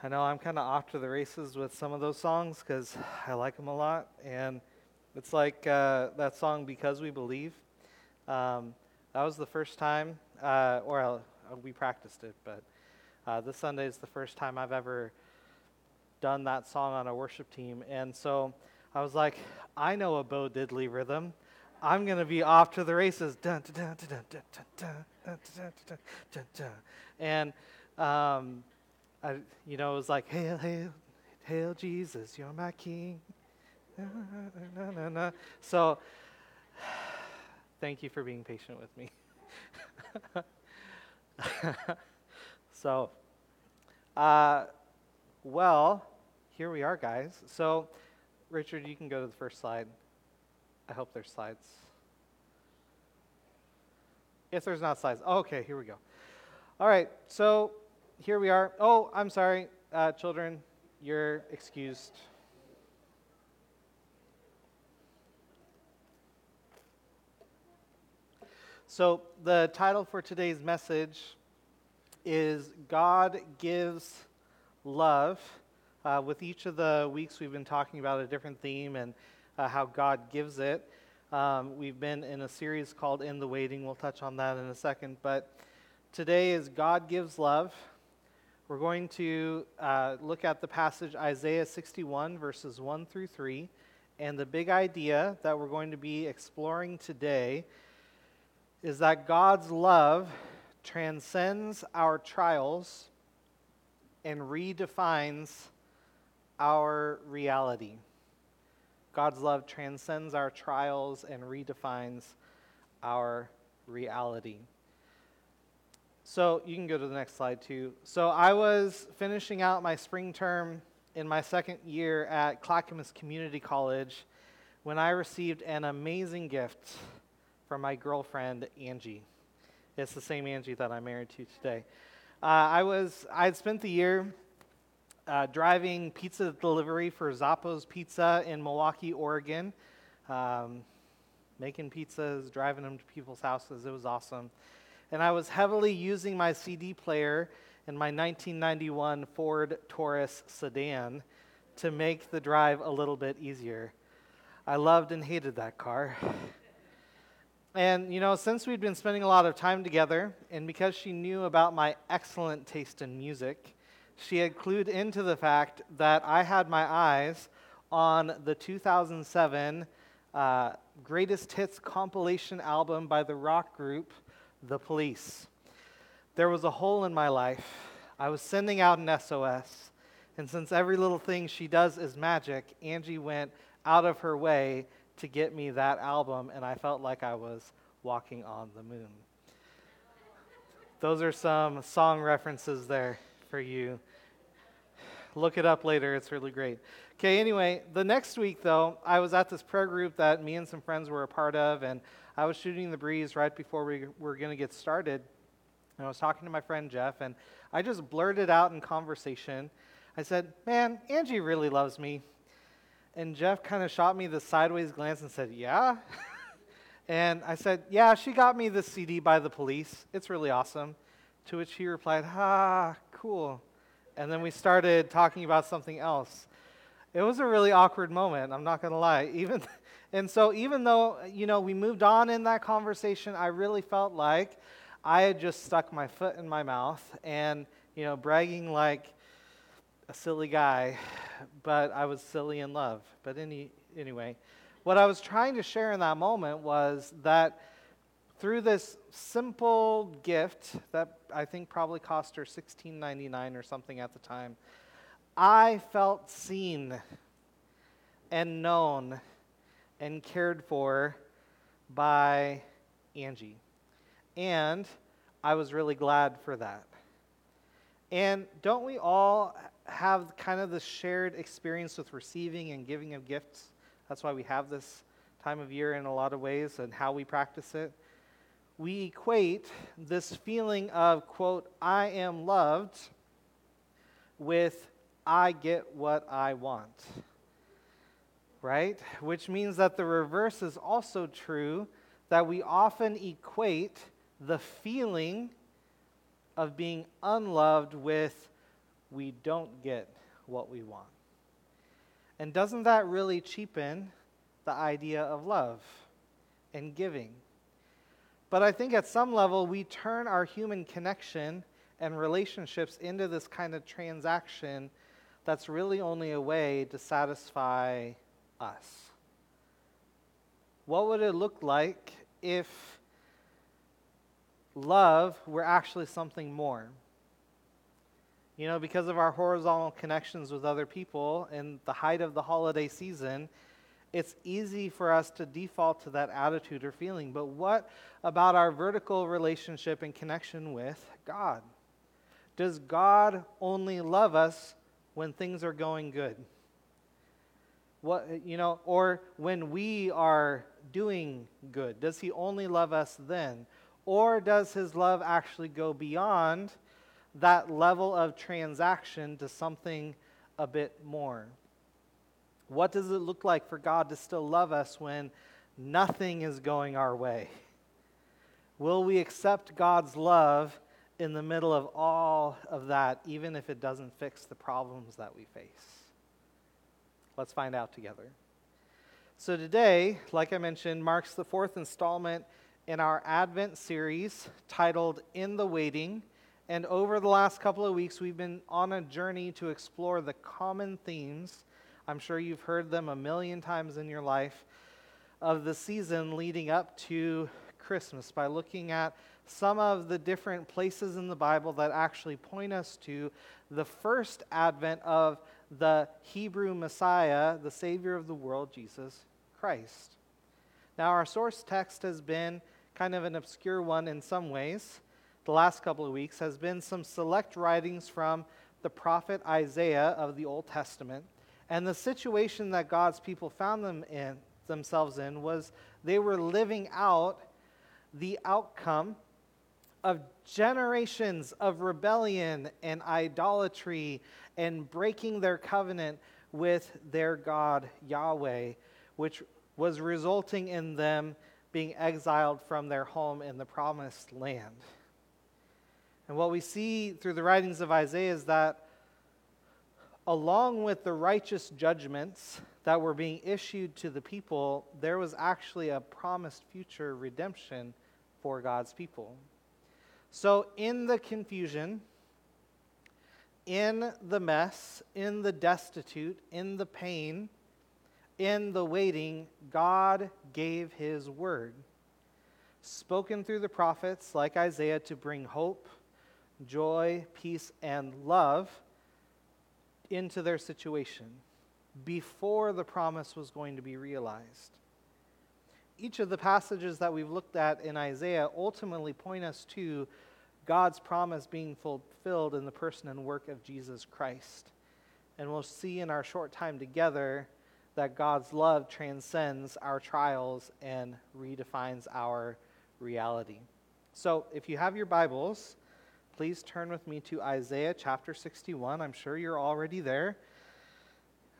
I know I'm kind of off to the races with some of those songs because I like them a lot. And it's like uh, that song, Because We Believe. Um, that was the first time, uh, or uh, we practiced it, but uh, this Sunday is the first time I've ever done that song on a worship team. And so I was like, I know a Bo Diddley rhythm. I'm going to be off to the races. And, um, I, you know, it was like, Hail, hail, hail Jesus, you're my king. So, thank you for being patient with me. so, uh, well, here we are, guys. So, Richard, you can go to the first slide. I hope there's slides. If there's not slides, oh, okay, here we go. All right, so here we are. Oh, I'm sorry, uh, children, you're excused. So, the title for today's message is God Gives Love. Uh, with each of the weeks, we've been talking about a different theme and uh, how God gives it. Um, we've been in a series called In the Waiting. We'll touch on that in a second. But today is God Gives Love. We're going to uh, look at the passage Isaiah 61, verses 1 through 3. And the big idea that we're going to be exploring today is that God's love transcends our trials and redefines our reality. God's love transcends our trials and redefines our reality. So you can go to the next slide too. So I was finishing out my spring term in my second year at Clackamas Community College when I received an amazing gift from my girlfriend, Angie. It's the same Angie that I'm married to today. Uh, I was, I had spent the year uh, driving pizza delivery for Zappos Pizza in Milwaukie, Oregon, um, making pizzas, driving them to people's houses. It was awesome. And I was heavily using my CD player in my 1991 Ford Taurus sedan to make the drive a little bit easier. I loved and hated that car. And, you know, since we'd been spending a lot of time together, and because she knew about my excellent taste in music, she had clued into the fact that I had my eyes on the 2007 uh, Greatest Hits compilation album by the rock group The Police. There was a hole in my life. I was sending out an SOS. And since every little thing she does is magic, Angie went out of her way to get me that album, and I felt like I was walking on the moon. Those are some song references there for you. Look it up later, it's really great. Okay, anyway, the next week, though, I was at this prayer group that me and some friends were a part of, and I was shooting the breeze right before we were going to get started. And I was talking to my friend Jeff, and I just blurted out in conversation. I said, Man, Angie really loves me. And Jeff kind of shot me the sideways glance and said, Yeah? and I said, Yeah, she got me the CD by the police. It's really awesome. To which he replied, Ah, cool. And then we started talking about something else. It was a really awkward moment, I'm not going to lie. Even and so even though, you know, we moved on in that conversation, I really felt like I had just stuck my foot in my mouth and, you know, bragging like a silly guy, but I was silly in love. But any, anyway, what I was trying to share in that moment was that through this simple gift that I think probably cost her $16.99 or something at the time, I felt seen and known and cared for by Angie. And I was really glad for that. And don't we all have kind of this shared experience with receiving and giving of gifts. That's why we have this time of year in a lot of ways and how we practice it. We equate this feeling of, quote, I am loved with I get what I want. Right? Which means that the reverse is also true, that we often equate the feeling of being unloved with we don't get what we want. And doesn't that really cheapen the idea of love and giving? But I think at some level, we turn our human connection and relationships into this kind of transaction that's really only a way to satisfy us. What would it look like if love were actually something more? You know, because of our horizontal connections with other people and the height of the holiday season, it's easy for us to default to that attitude or feeling. But what about our vertical relationship and connection with God? Does God only love us when things are going good? What, you know, or when we are doing good? Does he only love us then? Or does his love actually go beyond that level of transaction to something a bit more? What does it look like for God to still love us when nothing is going our way? Will we accept God's love in the middle of all of that, even if it doesn't fix the problems that we face? Let's find out together. So, today, like I mentioned, marks the fourth installment in our Advent series titled In the Waiting. And over the last couple of weeks, we've been on a journey to explore the common themes I'm sure you've heard them a million times in your life of the season leading up to Christmas by looking at some of the different places in the Bible that actually point us to the first advent of the Hebrew Messiah, the Savior of the world, Jesus Christ. Now, our source text has been kind of an obscure one in some ways. The last couple of weeks has been some select writings from the prophet Isaiah of the Old Testament. And the situation that God's people found them in, themselves in was they were living out the outcome of generations of rebellion and idolatry and breaking their covenant with their God Yahweh, which was resulting in them being exiled from their home in the promised land. And what we see through the writings of Isaiah is that along with the righteous judgments that were being issued to the people, there was actually a promised future redemption for God's people. So, in the confusion, in the mess, in the destitute, in the pain, in the waiting, God gave his word, spoken through the prophets like Isaiah to bring hope, joy, peace, and love into their situation before the promise was going to be realized. Each of the passages that we've looked at in Isaiah ultimately point us to God's promise being fulfilled in the person and work of Jesus Christ. And we'll see in our short time together that God's love transcends our trials and redefines our reality. So, if you have your Bibles, please turn with me to Isaiah chapter 61. I'm sure you're already there.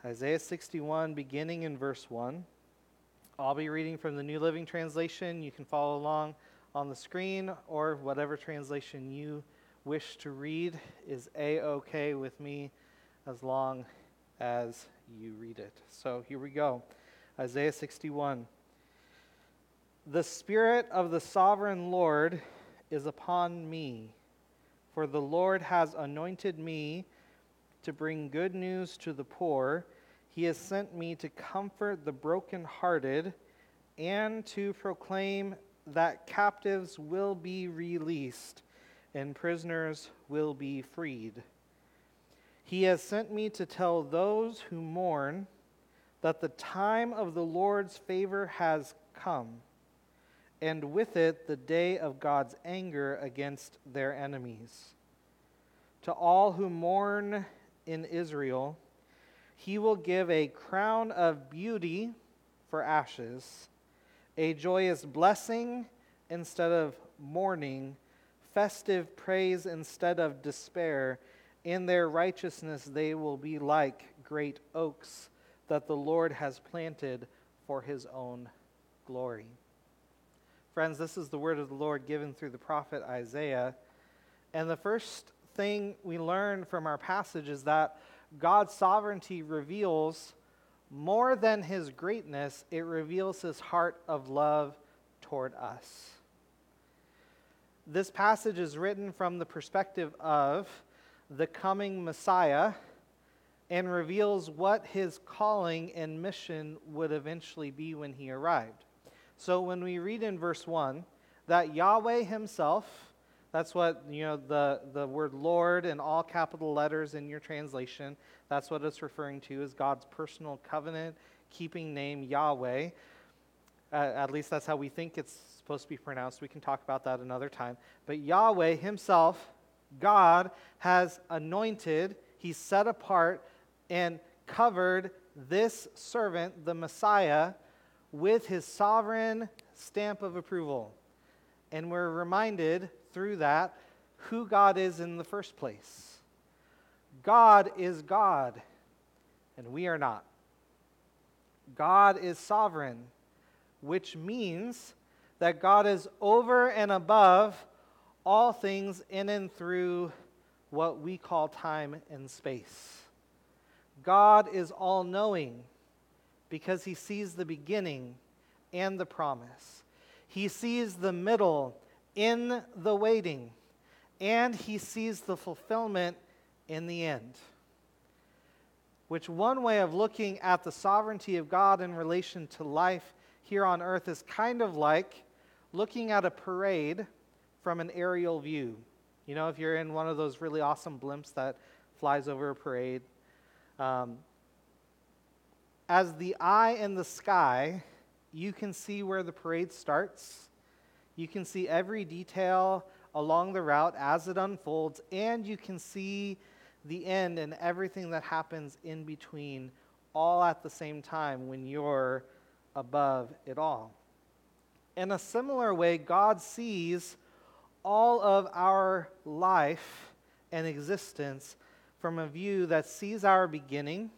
Isaiah 61, beginning in verse 1. I'll be reading from the New Living Translation. You can follow along on the screen or whatever translation you wish to read is a okay with me as long as you read it. So here we go Isaiah 61. The Spirit of the sovereign Lord is upon me for the Lord has anointed me to bring good news to the poor. He has sent me to comfort the brokenhearted and to proclaim that captives will be released and prisoners will be freed. He has sent me to tell those who mourn that the time of the Lord's favor has come and with it the day of God's anger against their enemies. To all who mourn in Israel, he will give a crown of beauty for ashes, a joyous blessing instead of mourning, festive praise instead of despair. In their righteousness, they will be like great oaks that the Lord has planted for his own glory. Friends, this is the word of the Lord given through the prophet Isaiah. And the first thing we learn from our passage is that God's sovereignty reveals more than his greatness, it reveals his heart of love toward us. This passage is written from the perspective of the coming Messiah and reveals what his calling and mission would eventually be when he arrived. So when we read in verse 1 that Yahweh himself, that's what, you know, the, the word Lord in all capital letters in your translation, that's what it's referring to is God's personal covenant keeping name Yahweh. Uh, at least that's how we think it's supposed to be pronounced. We can talk about that another time. But Yahweh himself, God, has anointed, he's set apart and covered this servant, the Messiah, with his sovereign stamp of approval. And we're reminded through that who God is in the first place. God is God, and we are not. God is sovereign, which means that God is over and above all things in and through what we call time and space. God is all knowing because he sees the beginning and the promise. He sees the middle in the waiting, and he sees the fulfillment in the end. Which, one way of looking at the sovereignty of God in relation to life here on earth is kind of like looking at a parade from an aerial view. You know, if you're in one of those really awesome blimps that flies over a parade, um, as the eye in the sky, you can see where the parade starts. You can see every detail along the route as it unfolds, and you can see the end and everything that happens in between all at the same time when you're above it all. In a similar way, God sees all of our life and existence from a view that sees our beginning,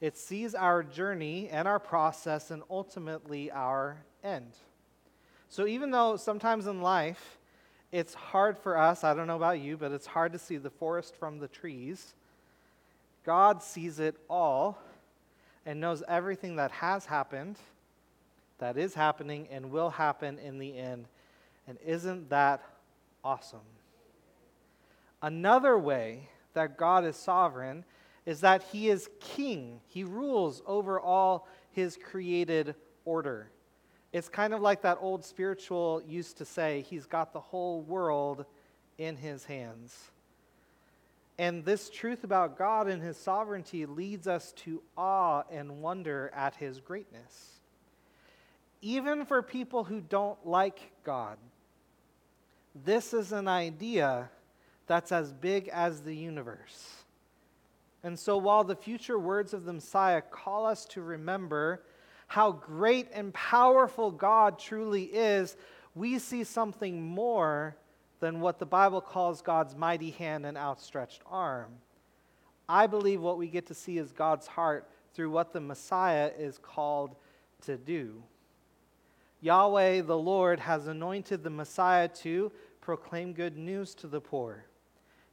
it sees our journey and our process, and ultimately our end. So, even though sometimes in life it's hard for us, I don't know about you, but it's hard to see the forest from the trees, God sees it all and knows everything that has happened, that is happening, and will happen in the end. And isn't that awesome? Another way that God is sovereign is that he is king. He rules over all his created order. It's kind of like that old spiritual used to say, he's got the whole world in his hands. And this truth about God and his sovereignty leads us to awe and wonder at his greatness. Even for people who don't like God, this is an idea that's as big as the universe. And so, while the future words of the Messiah call us to remember how great and powerful God truly is, we see something more than what the Bible calls God's mighty hand and outstretched arm. I believe what we get to see is God's heart through what the Messiah is called to do. Yahweh the Lord has anointed the Messiah to proclaim good news to the poor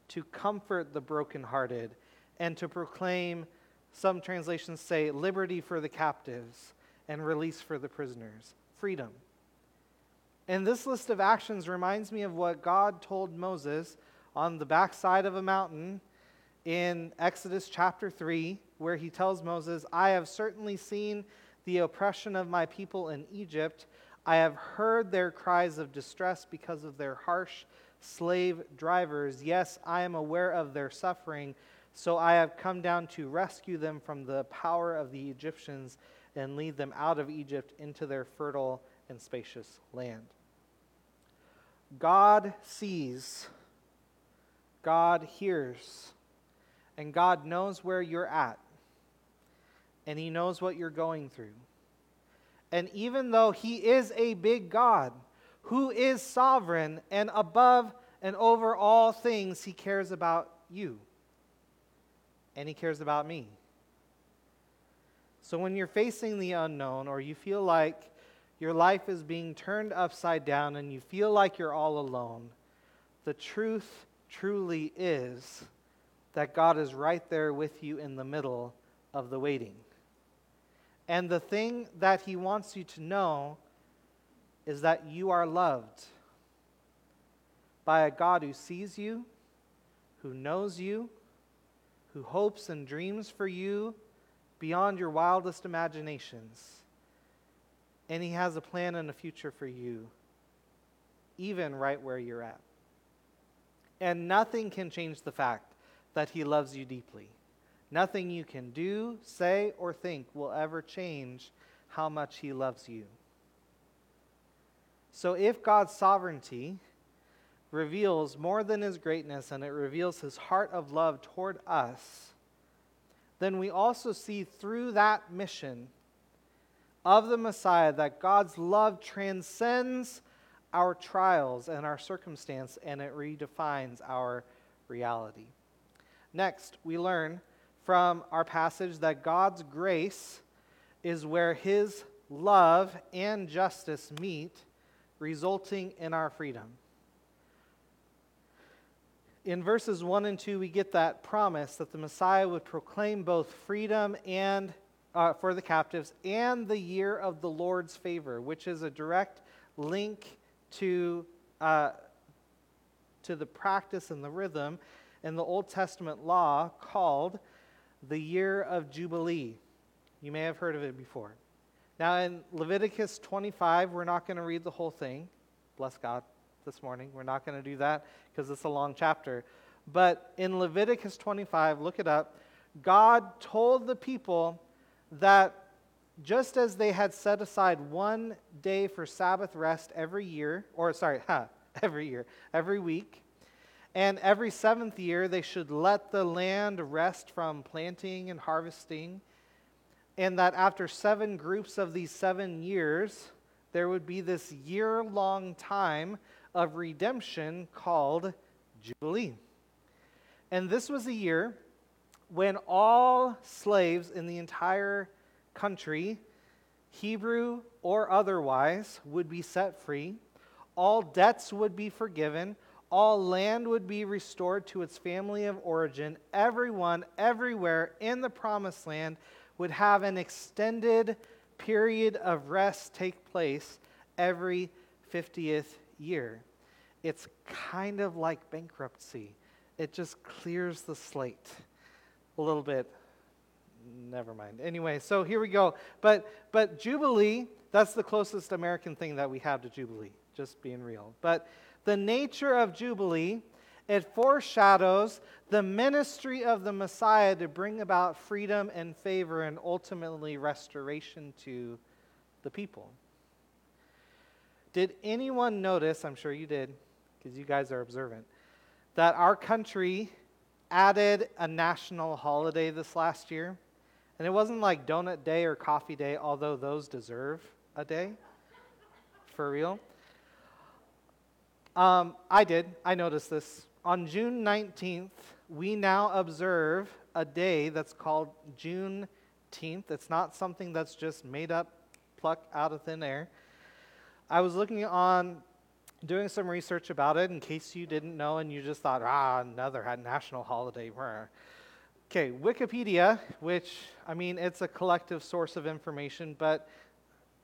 to comfort the brokenhearted, and to proclaim, some translations say, liberty for the captives and release for the prisoners, freedom. And this list of actions reminds me of what God told Moses on the backside of a mountain in Exodus chapter 3, where he tells Moses, I have certainly seen the oppression of my people in Egypt. I have heard their cries of distress because of their harsh slave drivers. Yes, I am aware of their suffering, so I have come down to rescue them from the power of the Egyptians and lead them out of Egypt into their fertile and spacious land. God sees, God hears, and God knows where you're at, and He knows what you're going through. And even though He is a big God, who is sovereign and above and over all things, he cares about you. And he cares about me. So when you're facing the unknown or you feel like your life is being turned upside down and you feel like you're all alone, the truth truly is that God is right there with you in the middle of the waiting. And the thing that He wants you to know is that you are loved by a God who sees you, who knows you, who hopes and dreams for you beyond your wildest imaginations. And He has a plan and a future for you, even right where you're at. And nothing can change the fact that He loves you deeply. Nothing you can do, say, or think will ever change how much He loves you. So if God's sovereignty reveals more than His greatness and it reveals His heart of love toward us, then we also see through that mission of the Messiah that God's love transcends our trials and our circumstance and it redefines our reality. Next, we learn from our passage that God's grace is where his love and justice meet, resulting in our freedom. In verses 1 and 2, we get that promise that the Messiah would proclaim both freedom and uh, for the captives and the year of the Lord's favor, which is a direct link to, uh, to the practice and the rhythm in the Old Testament law called the year of Jubilee. You may have heard of it before. Now, in Leviticus 25, we're not going to read the whole thing. Bless God this morning. We're not going to do that because it's a long chapter. But in Leviticus 25, look it up, God told the people that just as they had set aside one day for Sabbath rest every year, or sorry, huh, every year, every week, and every seventh year they should let the land rest from planting and harvesting, and that after seven groups of these seven years, there would be this year long time of redemption called Jubilee. And this was a year when all slaves in the entire country, Hebrew or otherwise, would be set free. All debts would be forgiven. All land would be restored to its family of origin. Everyone, everywhere in the promised land would have an extended period of rest take place every 50th year. It's kind of like bankruptcy, it just clears the slate a little bit never mind. Anyway, so here we go. But but Jubilee, that's the closest American thing that we have to Jubilee, just being real. But the nature of Jubilee, it foreshadows the ministry of the Messiah to bring about freedom and favor and ultimately restoration to the people. Did anyone notice, I'm sure you did, because you guys are observant, that our country added a national holiday this last year? And it wasn't like Donut Day or Coffee Day, although those deserve a day. For real. Um, I did. I noticed this. On June 19th, we now observe a day that's called Juneteenth. It's not something that's just made up, plucked out of thin air. I was looking on, doing some research about it in case you didn't know and you just thought, ah, another national holiday. Okay, Wikipedia, which, I mean, it's a collective source of information, but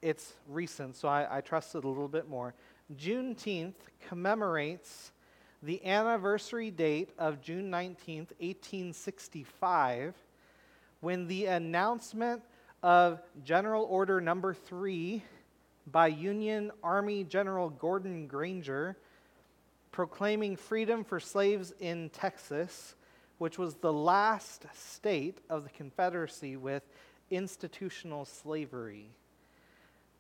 it's recent, so I, I trust it a little bit more. Juneteenth commemorates the anniversary date of June 19th, 1865, when the announcement of General Order Number 3 by Union Army General Gordon Granger proclaiming freedom for slaves in Texas which was the last state of the Confederacy with institutional slavery.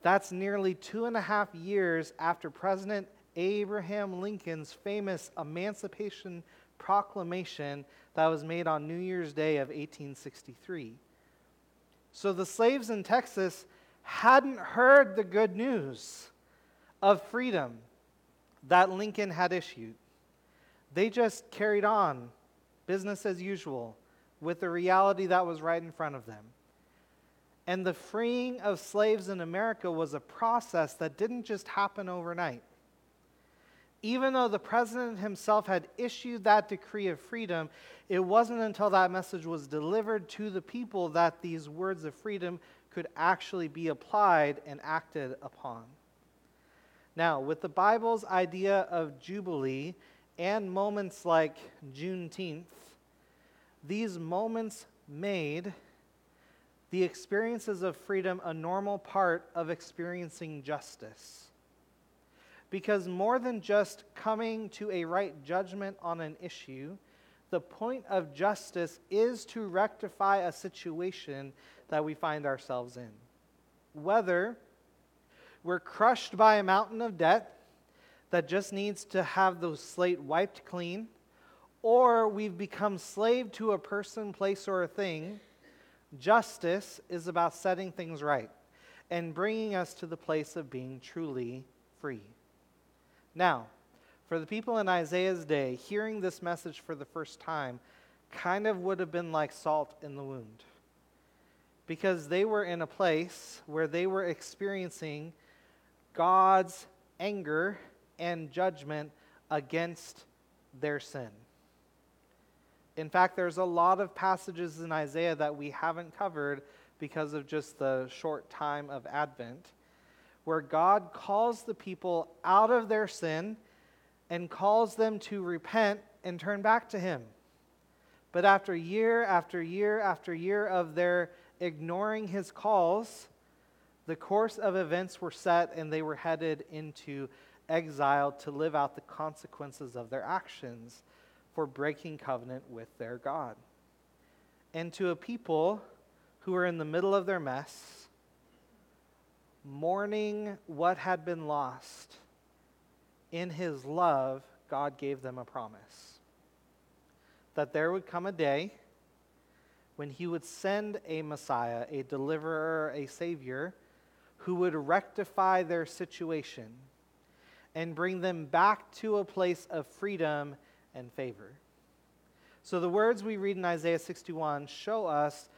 That's nearly two and a half years after President Abraham Lincoln's famous Emancipation Proclamation that was made on New Year's Day of 1863. So the slaves in Texas hadn't heard the good news of freedom that Lincoln had issued. They just carried on business as usual, with the reality that was right in front of them. And the freeing of slaves in America was a process that didn't just happen overnight. even though the president himself had issued that decree of freedom, it wasn't until that message was delivered to the people that these words of freedom could actually be applied and acted upon. Now, with the Bible's idea of Jubilee and moments like Juneteenth, these moments made the experiences of freedom a normal part of experiencing justice. Because more than just coming to a right judgment on an issue, the point of justice is to rectify a situation that we find ourselves in. Whether we're crushed by a mountain of debt that just needs to have the slate wiped clean, or we've become slave to a person, place, or a thing, justice is about setting things right and bringing us to the place of being truly free. Now, for the people in Isaiah's day, hearing this message for the first time kind of would have been like salt in the wound. Because they were in a place where they were experiencing God's anger and judgment against their sin. In fact, there's a lot of passages in Isaiah that we haven't covered because of just the short time of Advent where God calls the people out of their sin and calls them to repent and turn back to Him. But after year after year after year of their ignoring His calls, the course of events were set and they were headed into exile to live out the consequences of their actions for breaking covenant with their God. And to a people who were in the middle of their mess, mourning what had been lost, in his love, God gave them a promise that there would come a day when he would send a Messiah, a deliverer, a Savior, who would rectify their situation and bring them back to a place of freedom and favor. So, the words we read in Isaiah 61 show us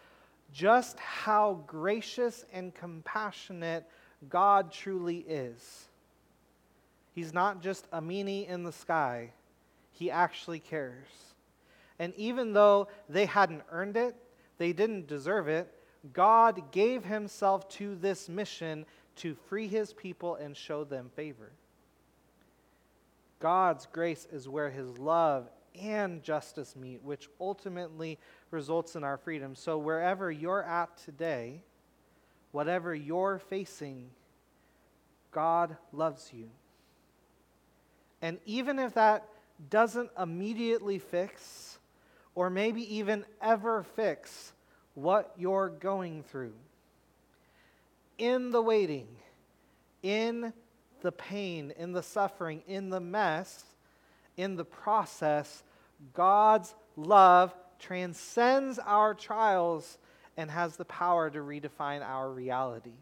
just how gracious and compassionate God truly is. He's not just a meanie in the sky, He actually cares. And even though they hadn't earned it, they didn't deserve it, God gave Himself to this mission to free His people and show them favor. God's grace is where His love and justice meet, which ultimately results in our freedom. So, wherever you're at today, whatever you're facing, God loves you. And even if that doesn't immediately fix, or maybe even ever fix, what you're going through, in the waiting, in the pain, in the suffering, in the mess, in the process, God's love transcends our trials and has the power to redefine our reality.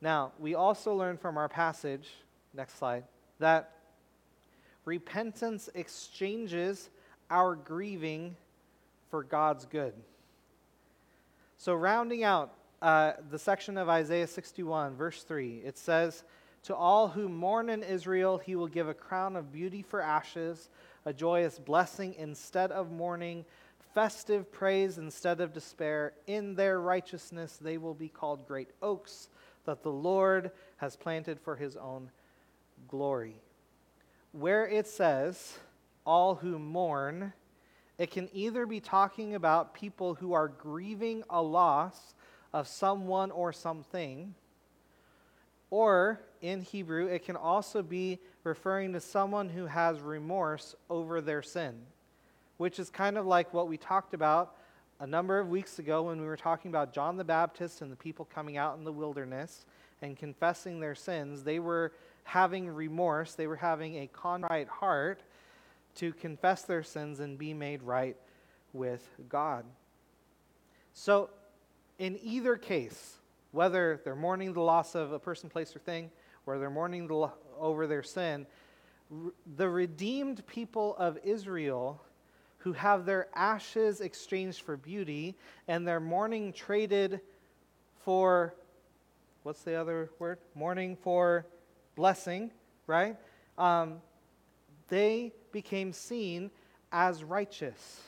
Now, we also learn from our passage, next slide, that repentance exchanges our grieving for God's good. So, rounding out uh, the section of Isaiah 61, verse 3, it says, To all who mourn in Israel, he will give a crown of beauty for ashes, a joyous blessing instead of mourning, festive praise instead of despair. In their righteousness, they will be called great oaks that the Lord has planted for his own glory. Where it says, all who mourn, it can either be talking about people who are grieving a loss of someone or something, or in Hebrew, it can also be referring to someone who has remorse over their sin which is kind of like what we talked about a number of weeks ago when we were talking about John the Baptist and the people coming out in the wilderness and confessing their sins. They were having remorse, they were having a contrite heart to confess their sins and be made right with God. So, in either case, whether they're mourning the loss of a person, place, or thing, or they're mourning the, over their sin, the redeemed people of Israel who have their ashes exchanged for beauty and their mourning traded for, what's the other word? Mourning for blessing, right? um, they became seen as righteous,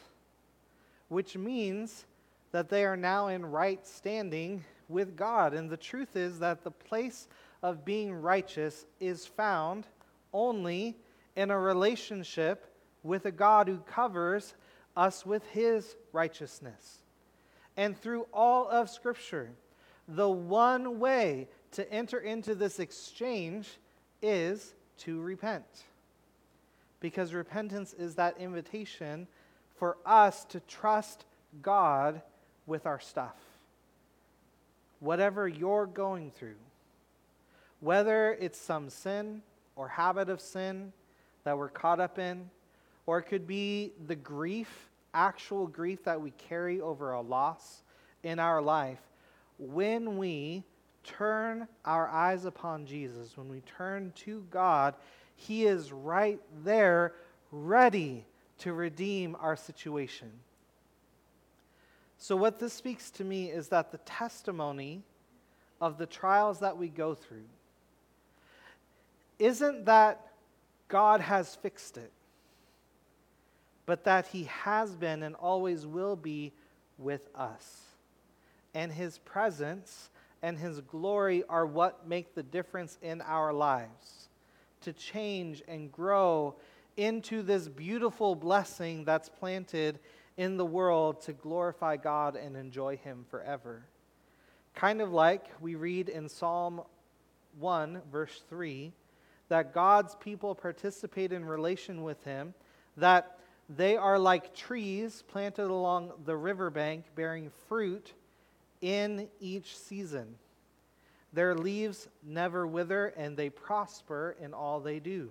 which means that they are now in right standing with God. And the truth is that the place of being righteous is found only in a relationship with a God who covers us with his righteousness. And through all of Scripture, the one way to enter into this exchange is to repent. Because repentance is that invitation for us to trust God with our stuff. Whatever you're going through, whether it's some sin or habit of sin that we're caught up in, or it could be the grief, actual grief that we carry over a loss in our life, when we turn our eyes upon Jesus, when we turn to God, He is right there, ready to redeem our situation. So, what this speaks to me is that the testimony of the trials that we go through isn't that God has fixed it, but that He has been and always will be with us. And His presence and His glory are what make the difference in our lives to change and grow into this beautiful blessing that's planted in the world to glorify God and enjoy Him forever. Kind of like we read in Psalm 1, verse 3, that God's people participate in relation with Him, that they are like trees planted along the riverbank bearing fruit in each season. Their leaves never wither, and they prosper in all they do.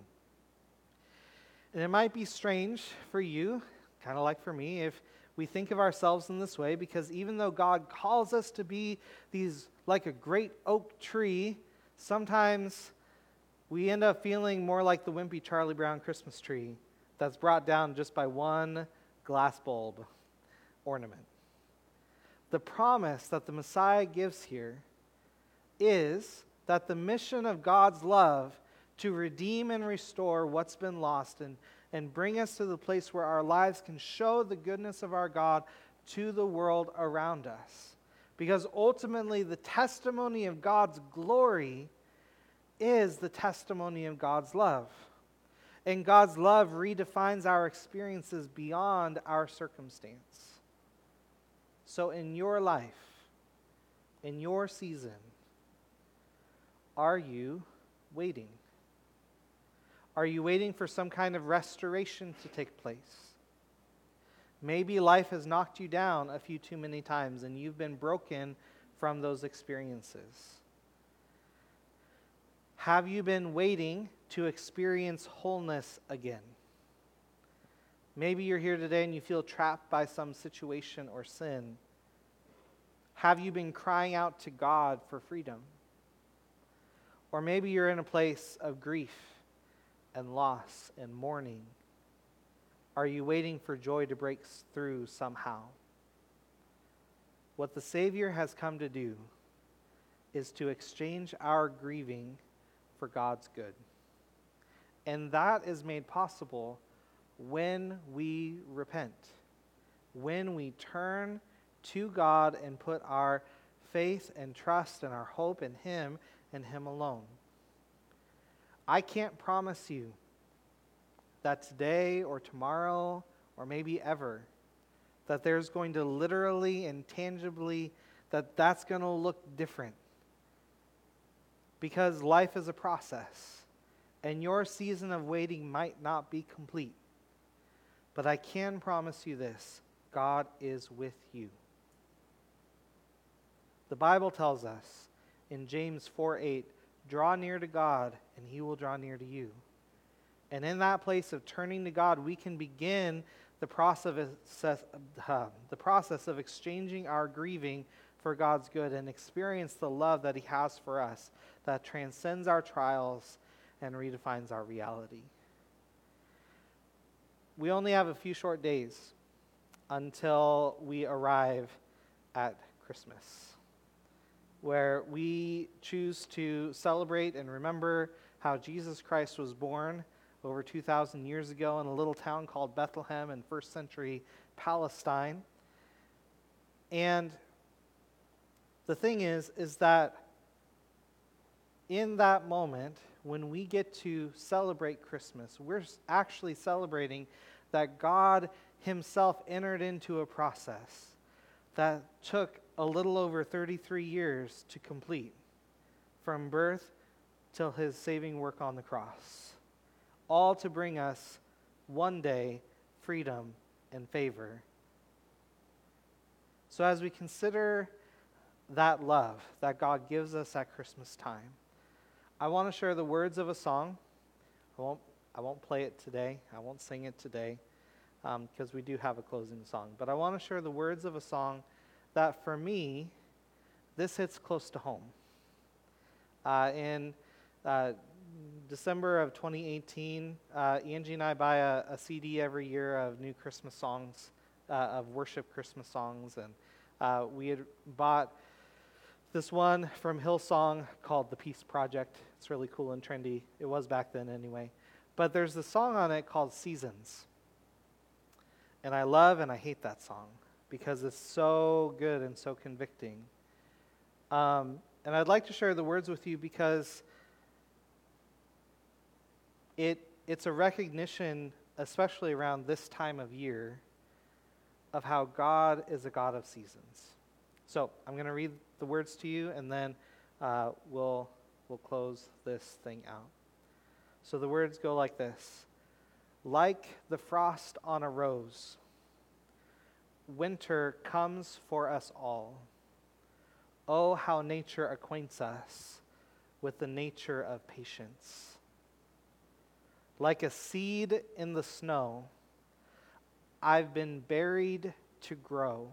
And it might be strange for you, kind of like for me, if we think of ourselves in this way, because even though God calls us to be these like a great oak tree, sometimes we end up feeling more like the wimpy Charlie Brown Christmas tree that's brought down just by one glass bulb ornament. The promise that the Messiah gives here is that the mission of God's love to redeem and restore what's been lost and, and bring us to the place where our lives can show the goodness of our God to the world around us. Because ultimately, the testimony of God's glory is the testimony of God's love. And God's love redefines our experiences beyond our circumstance. So, in your life, in your season, are you waiting? Are you waiting for some kind of restoration to take place? Maybe life has knocked you down a few too many times and you've been broken from those experiences. Have you been waiting to experience wholeness again? Maybe you're here today and you feel trapped by some situation or sin. Have you been crying out to God for freedom? Or maybe you're in a place of grief and loss and mourning. Are you waiting for joy to break through somehow? What the Savior has come to do is to exchange our grieving for God's good. And that is made possible when we repent, when we turn to God and put our faith and trust and our hope in Him and Him alone. I can't promise you that today or tomorrow or maybe ever that there's going to literally and tangibly that that's going to look different because life is a process, and your season of waiting might not be complete. But I can promise you this God is with you. The Bible tells us in James 4 8, draw near to God, and he will draw near to you. And in that place of turning to God, we can begin the process, uh, the process of exchanging our grieving for God's good and experience the love that He has for us that transcends our trials and redefines our reality. We only have a few short days until we arrive at Christmas, where we choose to celebrate and remember how Jesus Christ was born over 2,000 years ago in a little town called Bethlehem in first century Palestine. And the thing is, is that in that moment, when we get to celebrate Christmas, we're actually celebrating that God Himself entered into a process that took a little over 33 years to complete from birth till His saving work on the cross, all to bring us one day freedom and favor. So, as we consider that love that God gives us at Christmas time, I want to share the words of a song. I won't, I won't play it today, I won't sing it today because um, we do have a closing song. But I want to share the words of a song that for me, this hits close to home. Uh, in uh, December of 2018, uh, Angie and I buy a, a, CD every year of new Christmas songs, uh, of worship Christmas songs. And uh, we had bought this one from Hillsong called The Peace Project. It's really cool and trendy. It was back then anyway. But there's a song on it called Seasons. And I love and I hate that song because it's so good and so convicting. Um, and I'd like to share the words with you because it, it's a recognition, especially around this time of year, of how God is a God of seasons. So I'm going to read the words to you, and then uh, we'll, we'll close this thing out. So the words go like this Like the frost on a rose, winter comes for us all. Oh, how nature acquaints us with the nature of patience. Like a seed in the snow, I've been buried to grow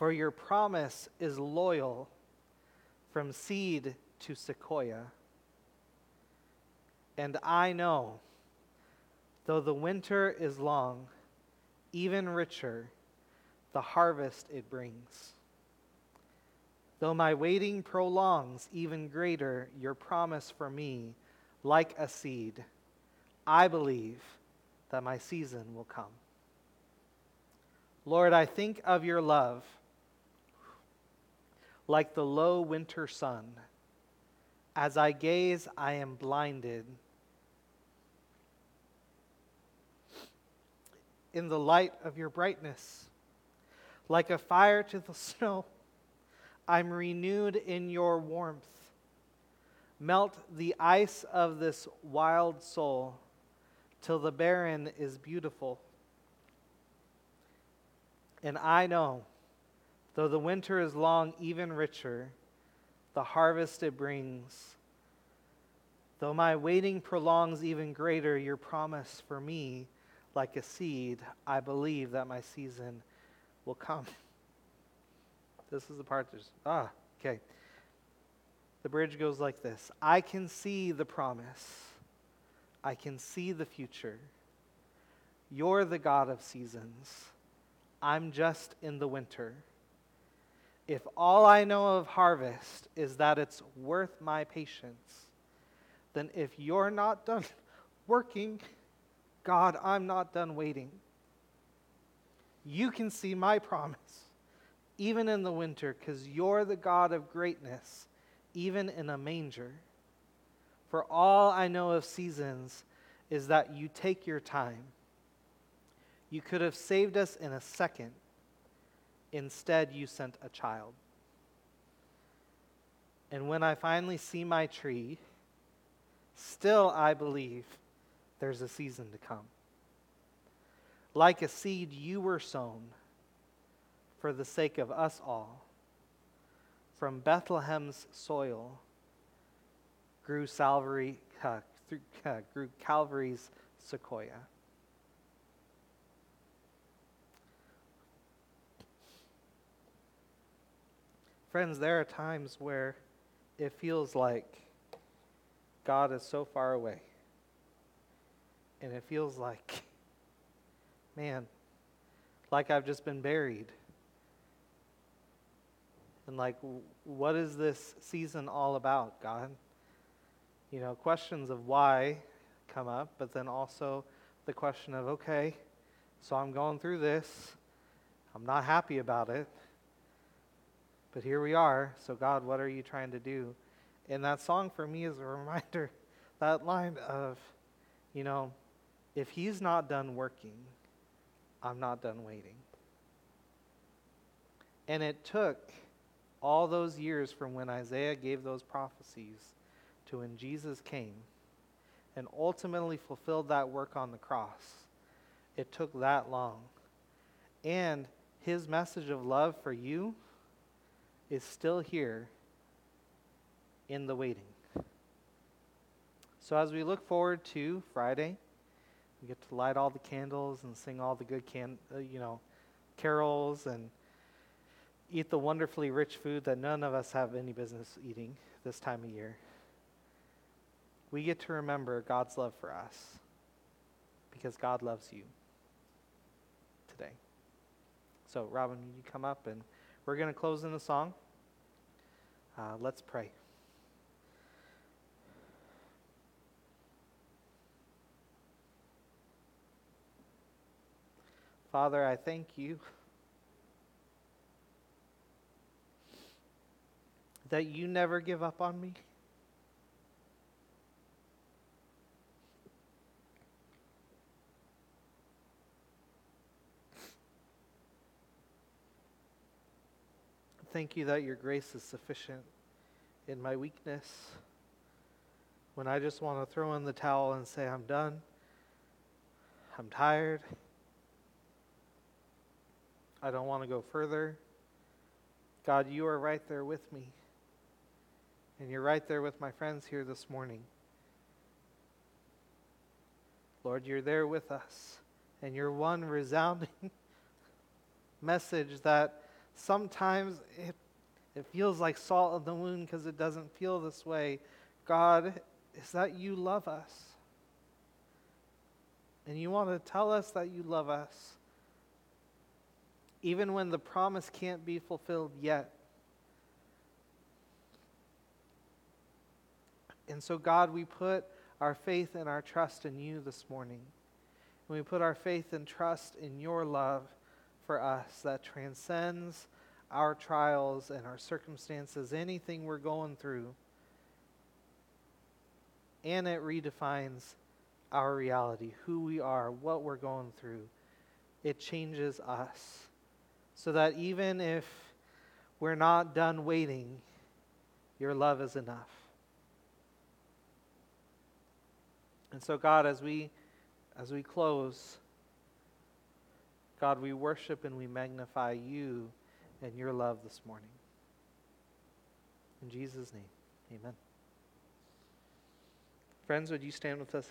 For your promise is loyal from seed to sequoia. And I know, though the winter is long, even richer the harvest it brings. Though my waiting prolongs, even greater your promise for me, like a seed, I believe that my season will come. Lord, I think of your love like the low winter sun. As I gaze, I am blinded. In the light of your brightness, like a fire to the snow, I'm renewed in your warmth. Melt the ice of this wild soul till the barren is beautiful. And I know Though the winter is long, even richer, the harvest it brings. Though my waiting prolongs even greater, your promise for me, like a seed, I believe that my season will come. This is the part that's, ah, okay. The bridge goes like this I can see the promise, I can see the future. You're the God of seasons. I'm just in the winter if all I know of harvest is that it's worth my patience, then if you're not done working, God, I'm not done waiting. You can see my promise, even in the winter, because you're the God of greatness, even in a manger. For all I know of seasons is that you take your time. You could have saved us in a second Instead, you sent a child. And when I finally see my tree, still I believe there's a season to come. Like a seed you were sown for the sake of us all. From Bethlehem's soil grew, uh, uh, grew Calvary's sequoia. Friends, there are times where it feels like God is so far away. And it feels like, man, like I've just been buried. And like, what is this season all about, God? You know, questions of why come up, but then also the question of, okay, so I'm going through this. I'm not happy about it. But here we are. So, God, what are you trying to do? And that song for me is a reminder that line of, you know, if He's not done working, I'm not done waiting. And it took all those years from when Isaiah gave those prophecies to when Jesus came and ultimately fulfilled that work on the cross. It took that long. And his message of love for you is still here in the waiting. So as we look forward to Friday, we get to light all the candles and sing all the good can, uh, you know, carols and eat the wonderfully rich food that none of us have any business eating this time of year. We get to remember God's love for us because God loves you today. So, Robin, you come up and we're going to close in a song. Uh, let's pray. Father, I thank you that you never give up on me. Thank you that your grace is sufficient in my weakness. When I just want to throw in the towel and say, I'm done, I'm tired, I don't want to go further. God, you are right there with me. And you're right there with my friends here this morning. Lord, you're there with us. And your one resounding message that sometimes it, it feels like salt in the wound because it doesn't feel this way. God, is that you love us. And you want to tell us that you love us, even when the promise can't be fulfilled yet. And so, God, we put our faith and our trust in you this morning. And we put our faith and trust in your love for us that transcends our trials and our circumstances, anything we're going through. And it redefines our reality, who we are, what we're going through. It changes us. So that even if we're not done waiting, your love is enough. And so, God, as we as we close, God, we worship and we magnify you and your love this morning. In Jesus' name, amen. Friends, would you stand with us?